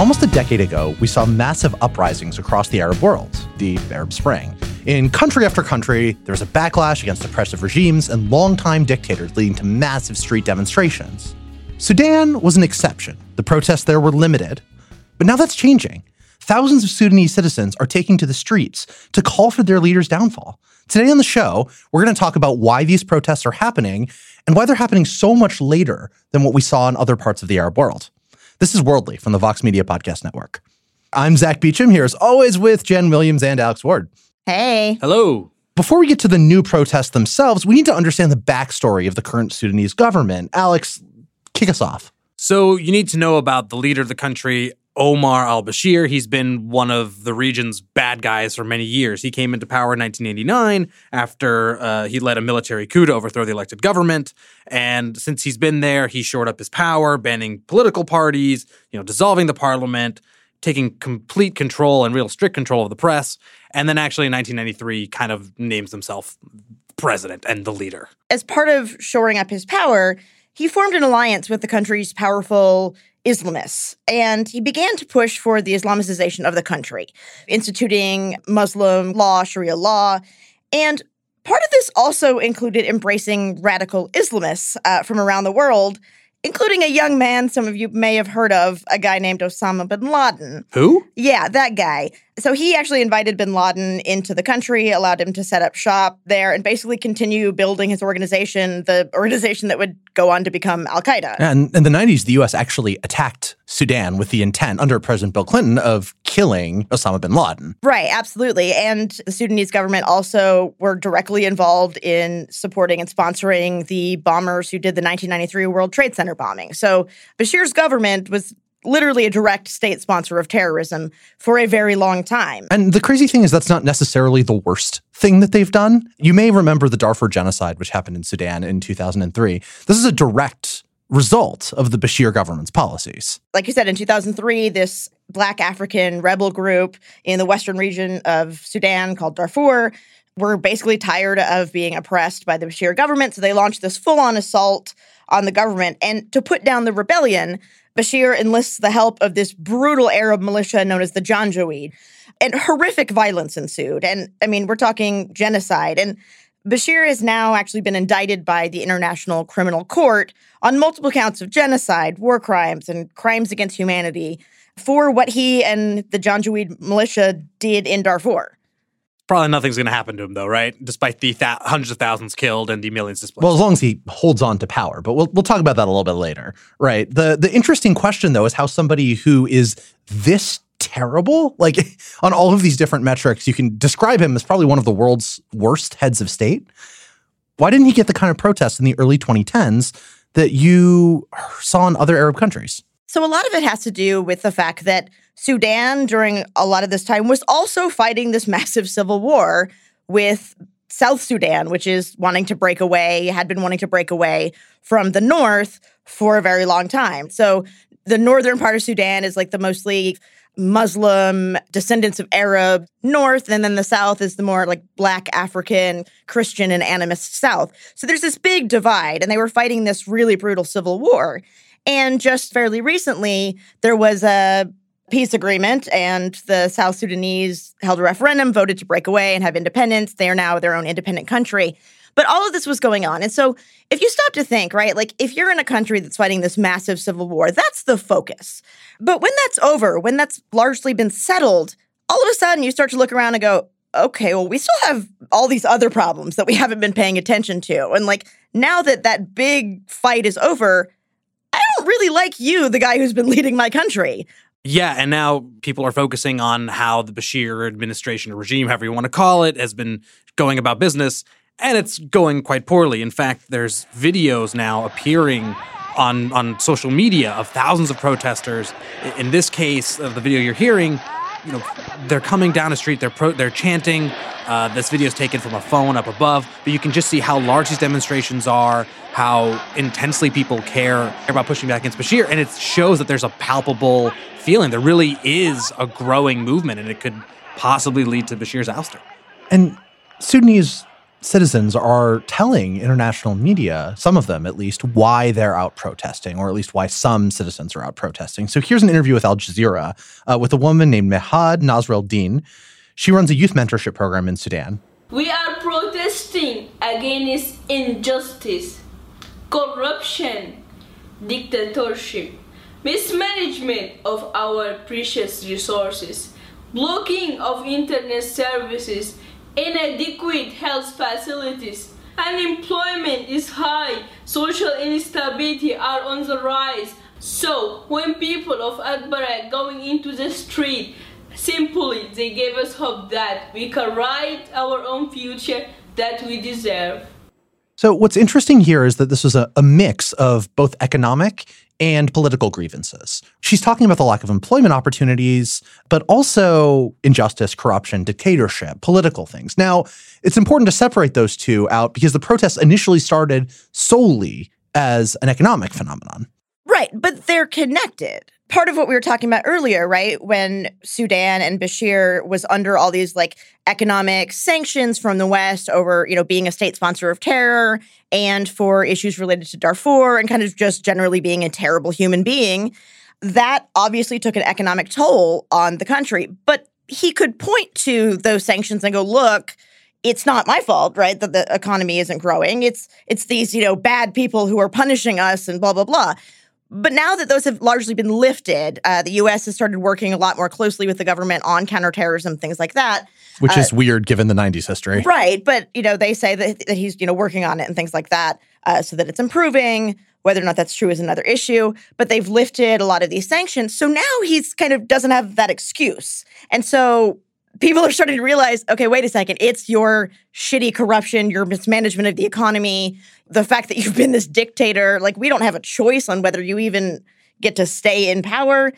Almost a decade ago, we saw massive uprisings across the Arab world, the Arab Spring. In country after country, there was a backlash against oppressive regimes and longtime dictators, leading to massive street demonstrations. Sudan was an exception. The protests there were limited. But now that's changing. Thousands of Sudanese citizens are taking to the streets to call for their leader's downfall. Today on the show, we're going to talk about why these protests are happening and why they're happening so much later than what we saw in other parts of the Arab world. This is Worldly from the Vox Media Podcast Network. I'm Zack Beauchamp here, as always, with Jenn Williams and Alex Ward. Hey. Hello. Before we get to the new protests themselves, we need to understand the backstory of the current Sudanese government. Alex, kick us off. So, you need to know about the leader of the country, Omar al Bashir. He's been one of the region's bad guys for many years. He came into power in 1989 after uh, he led a military coup to overthrow the elected government. And since he's been there, he shored up his power, banning political parties, you know, dissolving the parliament, taking complete control and real strict control of the press. And then actually in 1993 kind of names himself president and the leader. As part of shoring up his power, he formed an alliance with the country's powerful Islamists, and he began to push for the Islamicization of the country, instituting Muslim law, Sharia law. And part of this also included embracing radical Islamists uh, from around the world, including a young man some of you may have heard of, a guy named Osama bin Laden. Who? Yeah, that guy. So he actually invited bin Laden into the country, allowed him to set up shop there, and basically continue building his organization, the organization that would go on to become Al Qaeda. And in the 90s, the US actually attacked Sudan with the intent under President Bill Clinton of killing Osama bin Laden. Right, absolutely. And the Sudanese government also were directly involved in supporting and sponsoring the bombers who did the 1993 World Trade Center bombing. So Bashir's government was literally a direct state sponsor of terrorism for a very long time. And the crazy thing is, that's not necessarily the worst thing that they've done. You may remember the Darfur genocide, which happened in Sudan in 2003. This is a direct result of the Bashir government's policies. Like you said, in 2003, this Black African rebel group in the western region of Sudan called Darfur were basically tired of being oppressed by the Bashir government. So they launched this full on assault on the government. And to put down the rebellion, Bashir enlists the help of this brutal Arab militia known as the Janjaweed. And horrific violence ensued. And I mean, we're talking genocide. And Bashir has now actually been indicted by the International Criminal Court on multiple counts of genocide, war crimes, and crimes against humanity for what he and the Janjaweed militia did in Darfur. Probably nothing's going to happen to him, though, right? Despite the th- hundreds of thousands killed and the millions displaced. Well, as long as he holds on to power, but we'll we'll talk about that a little bit later, right? The the interesting question though is how somebody who is this terrible, like on all of these different metrics, you can describe him as probably one of the world's worst heads of state. Why didn't he get the kind of protests in the early 2010s that you saw in other Arab countries? So, a lot of it has to do with the fact that Sudan, during a lot of this time, was also fighting this massive civil war with South Sudan, which is wanting to break away, had been wanting to break away from the North for a very long time. So, the northern part of Sudan is like the mostly Muslim descendants of Arab North, and then the South is the more like Black African, Christian, and animist South. So there's this big divide, and they were fighting this really brutal civil war. And just fairly recently, there was a peace agreement, and the South Sudanese held a referendum, voted to break away and have independence. They are now their own independent country. But all of this was going on. And so if you stop to think, right, like if you're in a country that's fighting this massive civil war, that's the focus. But when that's over, when that's largely been settled, all of a sudden you start to look around and go, okay, well, we still have all these other problems that we haven't been paying attention to. And like now that that big fight is over, I don't really like you, the guy who's been leading my country. Yeah, and now people are focusing on how the Bashir administration or regime, however you want to call it, has been going about business, and it's going quite poorly. In fact, there's videos now appearing on on social media of thousands of protesters. In this case, of the video you're hearing, you know, they're coming down the street, they're pro- they're chanting. Uh, this video is taken from a phone up above, but you can just see how large these demonstrations are, how intensely people care about pushing back against Bashir, and it shows that there's a palpable feeling. There really is a growing movement, and it could possibly lead to Bashir's ouster. And Sudanese citizens are telling international media, some of them at least, why they're out protesting, or at least why some citizens are out protesting. So here's an interview with Al Jazeera uh, with a woman named Mehad Nasreddin. She runs a youth mentorship program in Sudan. We are protesting against injustice, corruption, dictatorship, mismanagement of our precious resources, blocking of internet services, inadequate health facilities, unemployment is high, social instability are on the rise. So when people of Atbara going into the street, simply they gave us hope that we can write our own future that we deserve. So, what's interesting here is that this was a, a, mix of both economic and political grievances. She's talking about the lack of employment opportunities, but also injustice, corruption, dictatorship, political things. Now, it's important to separate those two out because the protests initially started solely as an economic phenomenon. Right, but they're connected part of what we were talking about earlier, right? When Sudan and Bashir was under all these like economic sanctions from the West over, you know, being a state sponsor of terror and for issues related to Darfur and kind of just generally being a terrible human being, that obviously took an economic toll on the country. But he could point to those sanctions and go, look, it's not my fault, right? That the economy isn't growing. It's it's these, you know, bad people who are punishing us and blah blah blah. But now that those have largely been lifted, uh, the U.S. has started working a lot more closely with the government on counterterrorism, things like that. Which uh, is weird given the 90s history. Right. But, you know, they say that, that he's, you know, working on it and things like that uh, so that it's improving. Whether or not that's true is another issue. But they've lifted a lot of these sanctions. So now he's kind of doesn't have that excuse. And so people are starting to realize okay, wait a second, it's your shitty corruption, your mismanagement of the economy, the fact that you've been this dictator. Like, we don't have a choice on whether you even get to stay in power.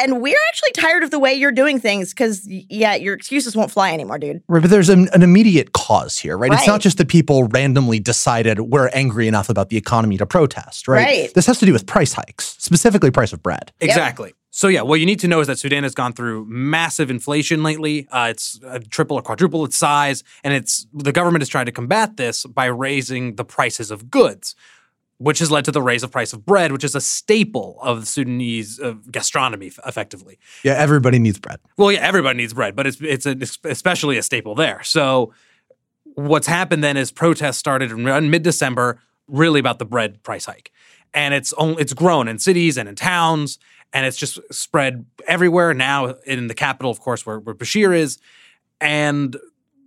And we're actually tired of the way you're doing things because, yeah, your excuses won't fly anymore, dude. Right, but there's an, an immediate cause here, right? right? It's not just that people randomly decided we're angry enough about the economy to protest, right? right. This has to do with price hikes, specifically price of bread. Exactly. Yep. So yeah, what you need to know is that Sudan has gone through massive inflation lately. Uh, it's triple or quadruple its size, and it's the government is trying to combat this by raising the prices of goods, which has led to the raise of price of bread, which is a staple of Sudanese uh, gastronomy, effectively. Yeah, everybody needs bread. Well, yeah, everybody needs bread, but it's it's a, especially a staple there. So what's happened then is protests started in mid December, really about the bread price hike, and it's only it's grown in cities and in towns and it's just spread everywhere now in the capital, of course, where, where Bashir is. And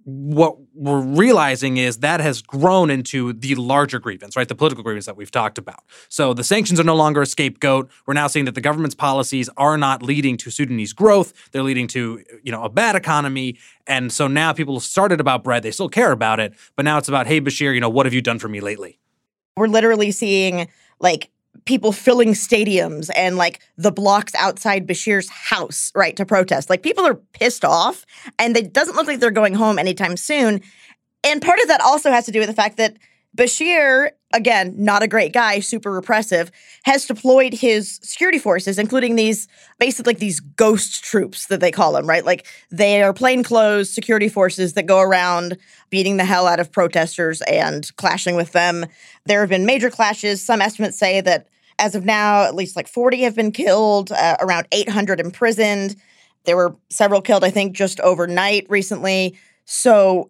what we're realizing is that has grown into the larger grievance, right? The political grievance that we've talked about. So the sanctions are no longer a scapegoat. We're now seeing that the government's policies are not leading to Sudanese growth. They're leading to, you know, a bad economy. And so now people started about bread. They still care about it. But now it's about, hey, Bashir, you know, what have you done for me lately? We're literally seeing like people filling stadiums and like the blocks outside Bashir's house, right, to protest. Like people are pissed off and it doesn't look like they're going home anytime soon. And part of that also has to do with the fact that Bashir, again, not a great guy, super repressive, has deployed his security forces, including these basically like these ghost troops that they call them, right? Like they are plainclothes security forces that go around beating the hell out of protesters and clashing with them. There have been major clashes. Some estimates say that as of now, at least like 40 have been killed, uh, around 800 imprisoned. There were several killed, I think, just overnight recently. So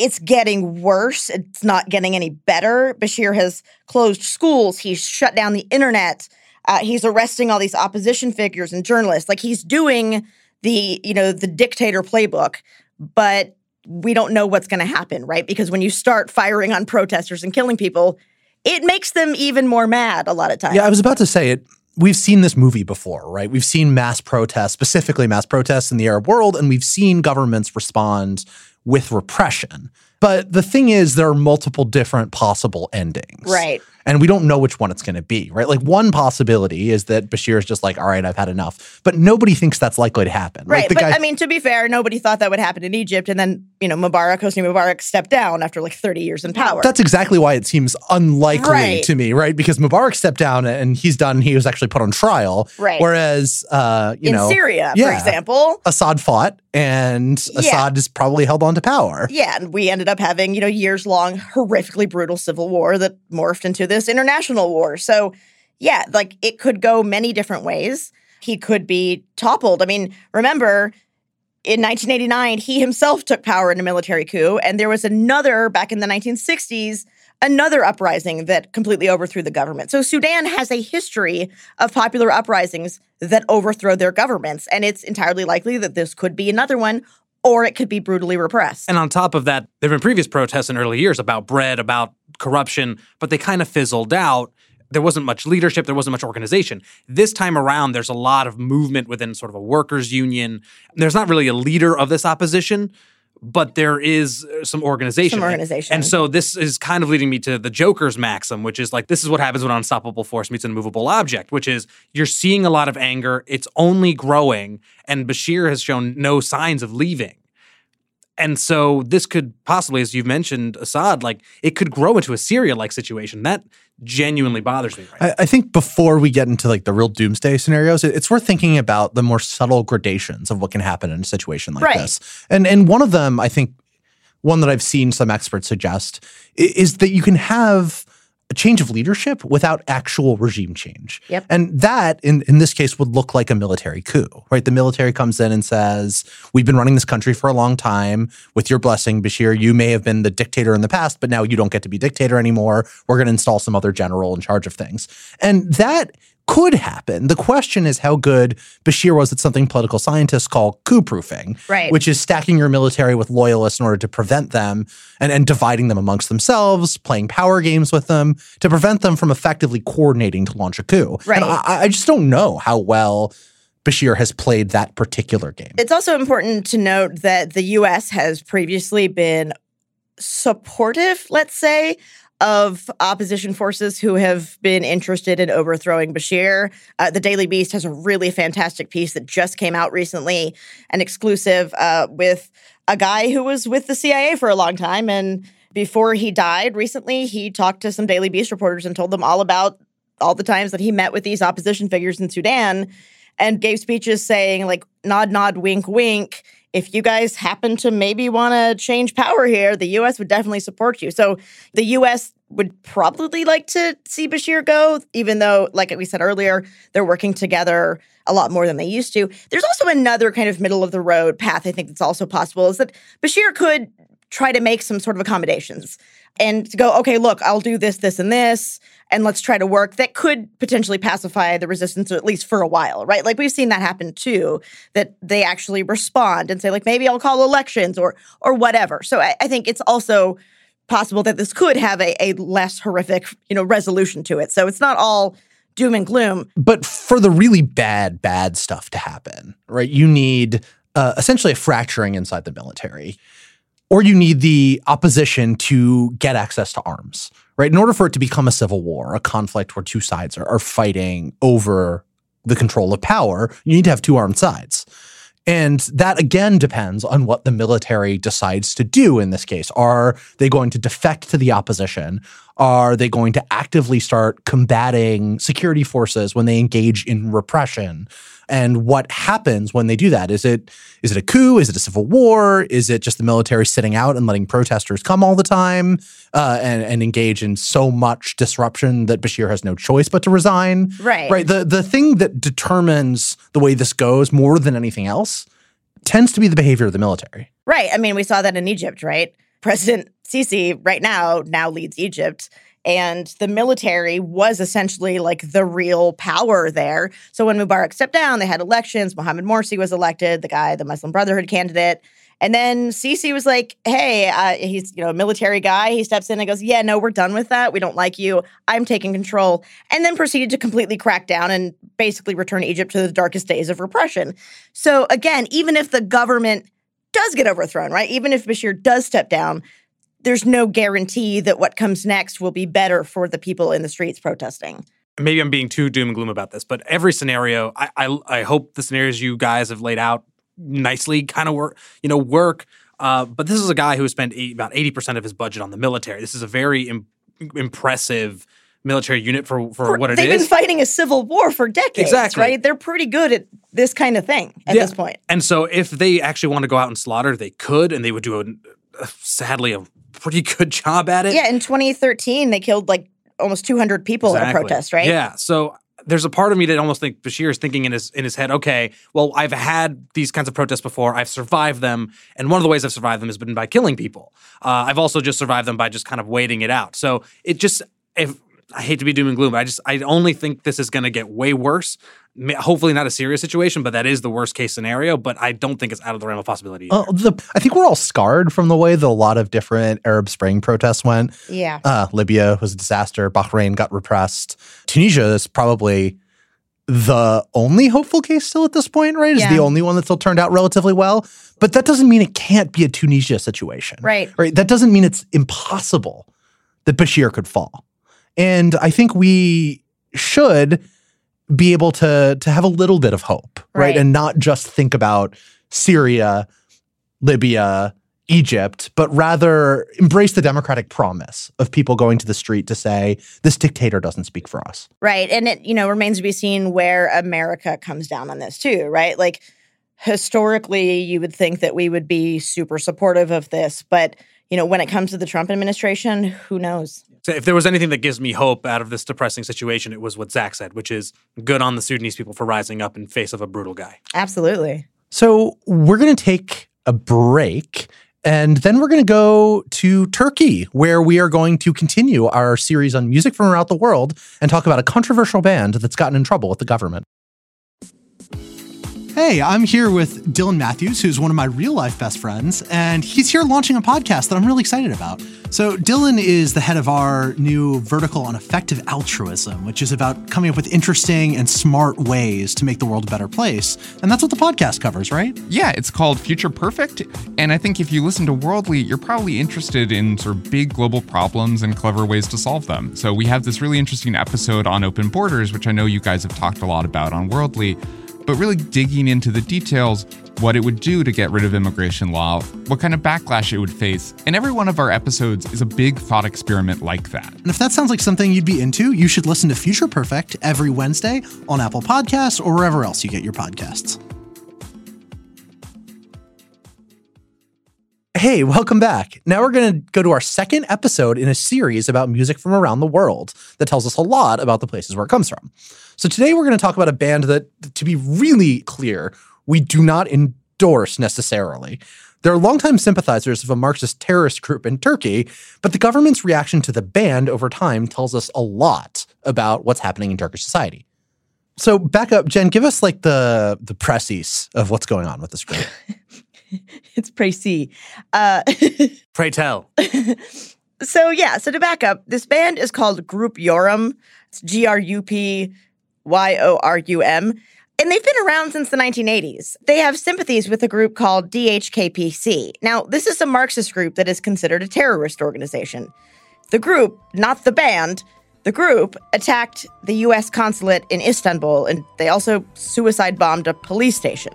it's getting worse. It's not getting any better. Bashir has closed schools. He's shut down the internet. Uh, he's arresting all these opposition figures and journalists. Like he's doing the, you know, the dictator playbook, but we don't know what's going to happen, right? Because when you start firing on protesters and killing people, it makes them even more mad a lot of times. Yeah, I was about to say it. We've seen this movie before, right? We've seen mass protests, specifically mass protests in the Arab world, and we've seen governments respond with repression. But the thing is, there are multiple different possible endings. Right. And we don't know which one it's going to be, right? Like one possibility is that Bashir is just like, all right, I've had enough. But nobody thinks that's likely to happen. Right. Like the but guy, I mean, to be fair, nobody thought that would happen in Egypt. And then, you know, Mubarak, Hosni Mubarak stepped down after like 30 years in power. that's exactly why it seems unlikely Right. to me, right? Because Mubarak stepped down and he's done, he was actually put on trial. Right. Whereas, uh, you in know, Syria, for example. Assad fought and Assad is probably held on to power. Yeah, and we ended up having, you know, years long, horrifically brutal civil war that morphed into this international war. So, yeah, like it could go many different ways. He could be toppled. I mean, remember, in 1989, he himself took power in a military coup, and there was another back in the 1960s, another uprising that completely overthrew the government. So, Sudan has a history of popular uprisings that overthrow their governments, and it's entirely likely that this could be another one. Or it could be brutally repressed. And on top of that, there have been previous protests in early years about bread, about corruption, but they kind of fizzled out. There wasn't much leadership, there wasn't much organization. This time around, there's a lot of movement within sort of a workers' union. There's not really a leader of this opposition, but there is uh, some organization. Some organization. And so this is kind of leading me to the Joker's maxim, which is like this is what happens when unstoppable force meets an immovable object, which is you're seeing a lot of anger, it's only growing, and Bashir has shown no signs of leaving. And so this could possibly, as you've mentioned, Assad, like it could grow into a Syria-like situation. That genuinely bothers me right now. I, I think before we get into like the real doomsday scenarios, it- it's worth thinking about the more subtle gradations of what can happen in a situation like Right. this. And and one of them, I think, one that I've seen some experts suggest i- is that you can have a change of leadership without actual regime change. Yep. And that, in, in this case, would look like a military coup, right? The military comes in and says, We've been running this country for a long time. With your blessing, Bashir, you may have been the dictator in the past, but now you don't get to be dictator anymore. We're going to install some other general in charge of things. And that could happen. The question is how good Bashir was at something political scientists call coup proofing, Right. which is stacking your military with loyalists in order to prevent them and, and dividing them amongst themselves, playing power games with them to prevent them from effectively coordinating to launch a coup. Right. And I, I just don't know how well Bashir has played that particular game. It's also important to note that the US has previously been supportive, let's say, of opposition forces who have been interested in overthrowing Bashir. Uh, the Daily Beast has a really fantastic piece that just came out recently, an exclusive uh, with a guy who was with the CIA for a long time. And before he died recently, he talked to some Daily Beast reporters and told them all about all the times that he met with these opposition figures in Sudan and gave speeches saying, like, nod, nod, wink, wink. If you guys happen to maybe want to change power here, the US would definitely support you. So the US would probably like to see Bashir go, even though, like we said earlier, they're working together a lot more than they used to. There's also another kind of middle of the road path I think that's also possible is that Bashir could try to make some sort of accommodations and to go, okay, look, I'll do this, this, and this, and let's try to work. That could potentially pacify the resistance, at least for a while, right? Like we've seen that happen too, that they actually respond and say, like, maybe I'll call elections or or whatever. So I, I think it's also possible that this could have a, a less horrific, you know, resolution to it. So it's not all doom and gloom. But for the really bad, bad stuff to happen, right, you need uh, essentially a fracturing inside the military, or you need the opposition to get access to arms, right? In order for it to become a civil war, a conflict where two sides are, are fighting over the control of power, you need to have two armed sides. And that again depends on what the military decides to do in this case. Are they going to defect to the opposition? Are they going to actively start combating security forces when they engage in repression? And what happens when they do that? Is it is it a coup? Is it a civil war? Is it just the military sitting out and letting protesters come all the time uh, and, and engage in so much disruption that Bashir has no choice but to resign? Right. Right. The the thing that determines the way this goes more than anything else tends to be the behavior of the military. Right. I mean, we saw that in Egypt, right? President Sisi right now now leads Egypt. And the military was essentially like the real power there. So when Mubarak stepped down, they had elections. Mohammed Morsi was elected, the guy, the Muslim Brotherhood candidate. And then Sisi was like, "Hey, uh, he's you know a military guy. He steps in and goes, "Yeah, no, we're done with that. We don't like you. I'm taking control." And then proceeded to completely crack down and basically return Egypt to the darkest days of repression. So again, even if the government does get overthrown, right? Even if Bashir does step down, there's no guarantee that what comes next will be better for the people in the streets protesting. Maybe I'm being too doom and gloom about this, but every scenario, I I, I hope the scenarios you guys have laid out nicely kind of work, you know, work. Uh, but this is a guy who spent eight, about 80% of his budget on the military. This is a very Im- impressive military unit for, for, what it They've is. been fighting a civil war for decades, Exactly. right? They're pretty good at this kind of thing at Yeah. this point. And so if they actually want to go out and slaughter, they could, and they would do a, sadly a pretty good job at it. Yeah, in 2013, they killed like almost 200 people in a protest, right? Yeah. So there's a part of me that almost think Bashir is thinking in his in his head, okay, well, I've had these kinds of protests before. I've survived them, and one of the ways I've survived them has been by killing people. Uh, I've also just survived them by just kind of waiting it out. So it just if I hate to be doom and gloom, but I just I only think this is going to get way worse. Hopefully not a serious situation, but that is the worst case scenario. But I don't think it's out of the realm of possibility. Uh, the, I think we're all scarred from the way that a lot of different Arab Spring protests went. Yeah. Uh, Libya was a disaster. Bahrain got repressed. Tunisia is probably the only hopeful case still at this point, right? Is Yeah. the only one that still turned out relatively well. But that doesn't mean it can't be a Tunisia situation. Right. Right. That doesn't mean it's impossible that Bashir could fall. And I think we should be able to to have a little bit of hope, right? Right. And not just think about Syria, Libya, Egypt, but rather embrace the democratic promise of people going to the street to say this dictator doesn't speak for us. Right. And it, you know, remains to be seen where America comes down on this too, right? Like historically, you would think that we would be super supportive of this, but you know, when it comes to the Trump administration, who knows? So if there was anything that gives me hope out of this depressing situation, it was what Zack said, which is good on the Sudanese people for rising up in face of a brutal guy. Absolutely. So we're going to take a break. And then we're going to go to Turkey, where we are going to continue our series on music from around the world and talk about a controversial band that's gotten in trouble with the government. Hey, I'm here with Dylan Matthews, who's one of my real life best friends, and he's here launching a podcast that I'm really excited about. So, Dylan is the head of our new vertical on effective altruism, which is about coming up with interesting and smart ways to make the world a better place. And that's what the podcast covers, right? Yeah, it's called Future Perfect. And I think if you listen to Worldly, you're probably interested in sort of big global problems and clever ways to solve them. So we have this really interesting episode on open borders, which I know you guys have talked a lot about on Worldly, but really digging into the details what it would do to get rid of immigration law, what kind of backlash it would face. And every one of our episodes is a big thought experiment like that. And if that sounds like something you'd be into, you should listen to Future Perfect every Wednesday on Apple Podcasts or wherever else you get your podcasts. Hey, welcome back. Now we're going to go to our second episode in a series about music from around the world that tells us a lot about the places where it comes from. So today we're going to talk about a band that, to be really clear, we do not endorse necessarily. They're longtime sympathizers of a Marxist terrorist group in Turkey, but the government's reaction to the band over time tells us a lot about what's happening in Turkish society. So back up, Jenn, give us like the the precis of what's going on with this group. It's précis. Uh, Pray tell. so yeah, so to back up, this band is called Grup Yorum. It's G R U P Y O R U M. And they've been around since the 1980s. They have sympathies with a group called DHKPC. Now, this is a Marxist group that is considered a terrorist organization. The group, not the band, the group attacked the US consulate in Istanbul and they also suicide bombed a police station.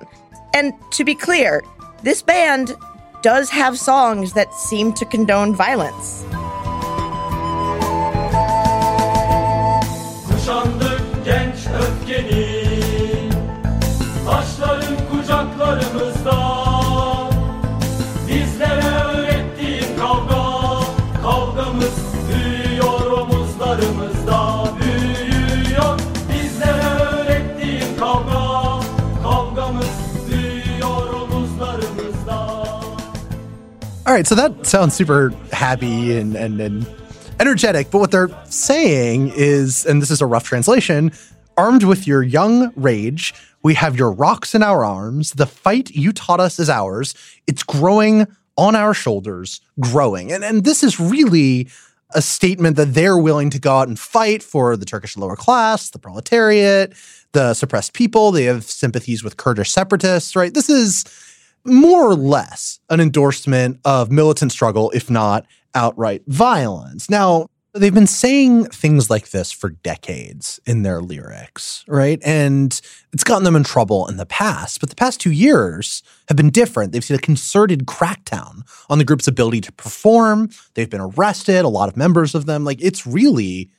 And to be clear, this band does have songs that seem to condone violence. Right, so that sounds super happy and, and, and energetic, but what they're saying is, and this is a rough translation armed with your young rage, we have your rocks in our arms. The fight you taught us is ours. It's growing on our shoulders, growing. And, and this is really a statement that they're willing to go out and fight for the Turkish lower class, the proletariat, the suppressed people. They have sympathies with Kurdish separatists, right? This is more or less an endorsement of militant struggle, if not outright violence. Now, they've been saying things like this for decades in their lyrics, right? And it's gotten them in trouble in the past. But the past two years have been different. They've seen a concerted crackdown on the group's ability to perform. They've been arrested, a lot of members of them. Like, it's really,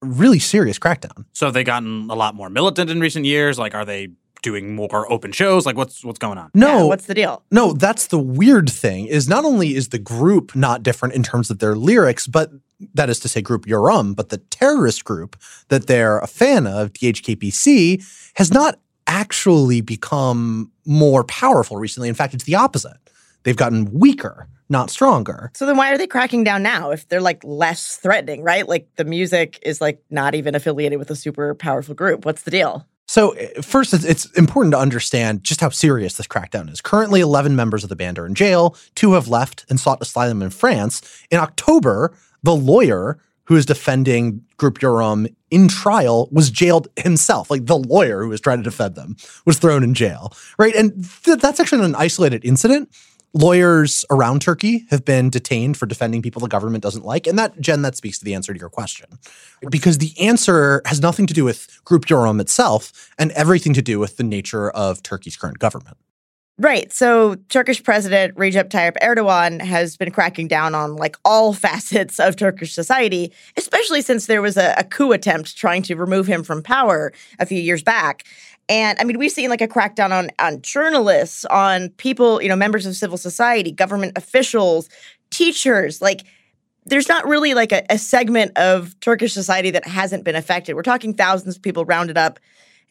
really serious crackdown. So have they gotten a lot more militant in recent years? Like, are they doing more open shows? Like, what's what's going on? No, Yeah, what's the deal? No, that's the weird thing is not only is the group not different in terms of their lyrics, but that is to say Grup Yorum, but the terrorist group that they're a fan of, DHKPC, has not actually become more powerful recently. In fact, it's the opposite. They've gotten weaker, not stronger. So then why are they cracking down now if they're like less threatening, right? Like the music is like not even affiliated with a super powerful group. What's the deal? So, uh, first, it's, it's important to understand just how serious this crackdown is. Currently, 11 members of the band are in jail. Two have left and sought asylum in France. In October, the lawyer who is defending Grup Yorum in trial was jailed himself. Like the lawyer who was trying to defend them was thrown in jail, right? And th- that's actually an isolated incident. Lawyers around Turkey have been detained for defending people the government doesn't like. And that, Jenn, that speaks to the answer to your question. Because the answer has nothing to do with Grup Yorum itself and everything to do with the nature of Turkey's current government. Right. So Turkish President Recep Tayyip Erdogan has been cracking down on like all facets of Turkish society, especially since there was a, a coup attempt trying to remove him from power a few years back. And I mean, we've seen like a crackdown on on journalists, on people, you know, members of civil society, government officials, teachers. Like, there's not really like a, a segment of Turkish society that hasn't been affected. We're talking thousands of people rounded up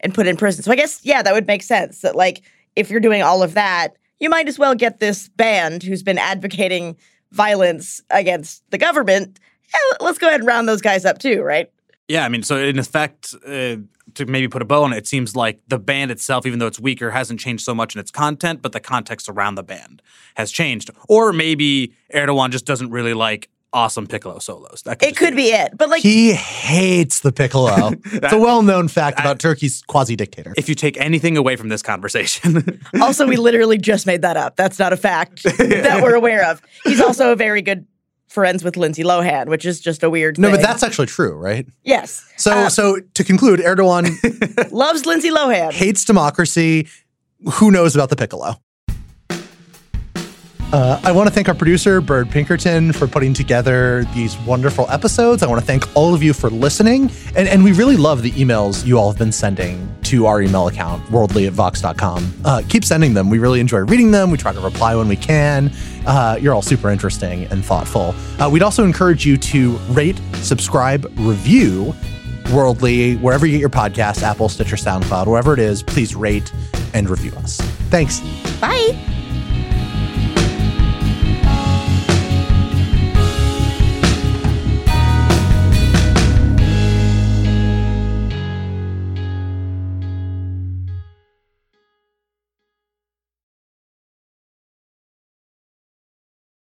and put in prison. So I guess, yeah, that would make sense that like if you're doing all of that, you might as well get this band who's been advocating violence against the government. Yeah, let's go ahead and round those guys up too, right? Yeah, I mean, so in effect, uh, to maybe put a bow on it, it seems like the band itself, even though it's weaker, hasn't changed so much in its content, but the context around the band has changed. Or maybe Erdogan just doesn't really like awesome piccolo solos. That could It could be it. But like He hates the piccolo. it's a well known fact about Turkey's quasi dictator. If you take anything away from this conversation, also we literally just made that up. That's not a fact that we're aware of. He's also a very good friends with Lindsay Lohan, which is just a weird No, thing. but that's actually true, right? yes. So, Uh, so to conclude, Erdogan loves Lindsay Lohan. hates democracy. Who knows about the piccolo? Uh, I want to thank our producer, Bird Pinkerton, for putting together these wonderful episodes. I want to thank all of you for listening. And, and we really love the emails you all have been sending to our email account, worldly at vox.com. Uh, keep sending them. We really enjoy reading them. We try to reply when we can. Uh, you're all super interesting and thoughtful. Uh, we'd also encourage you to rate, subscribe, review Worldly, wherever you get your podcast, Apple, Stitcher, SoundCloud, wherever it is, please rate and review us. Thanks. Bye.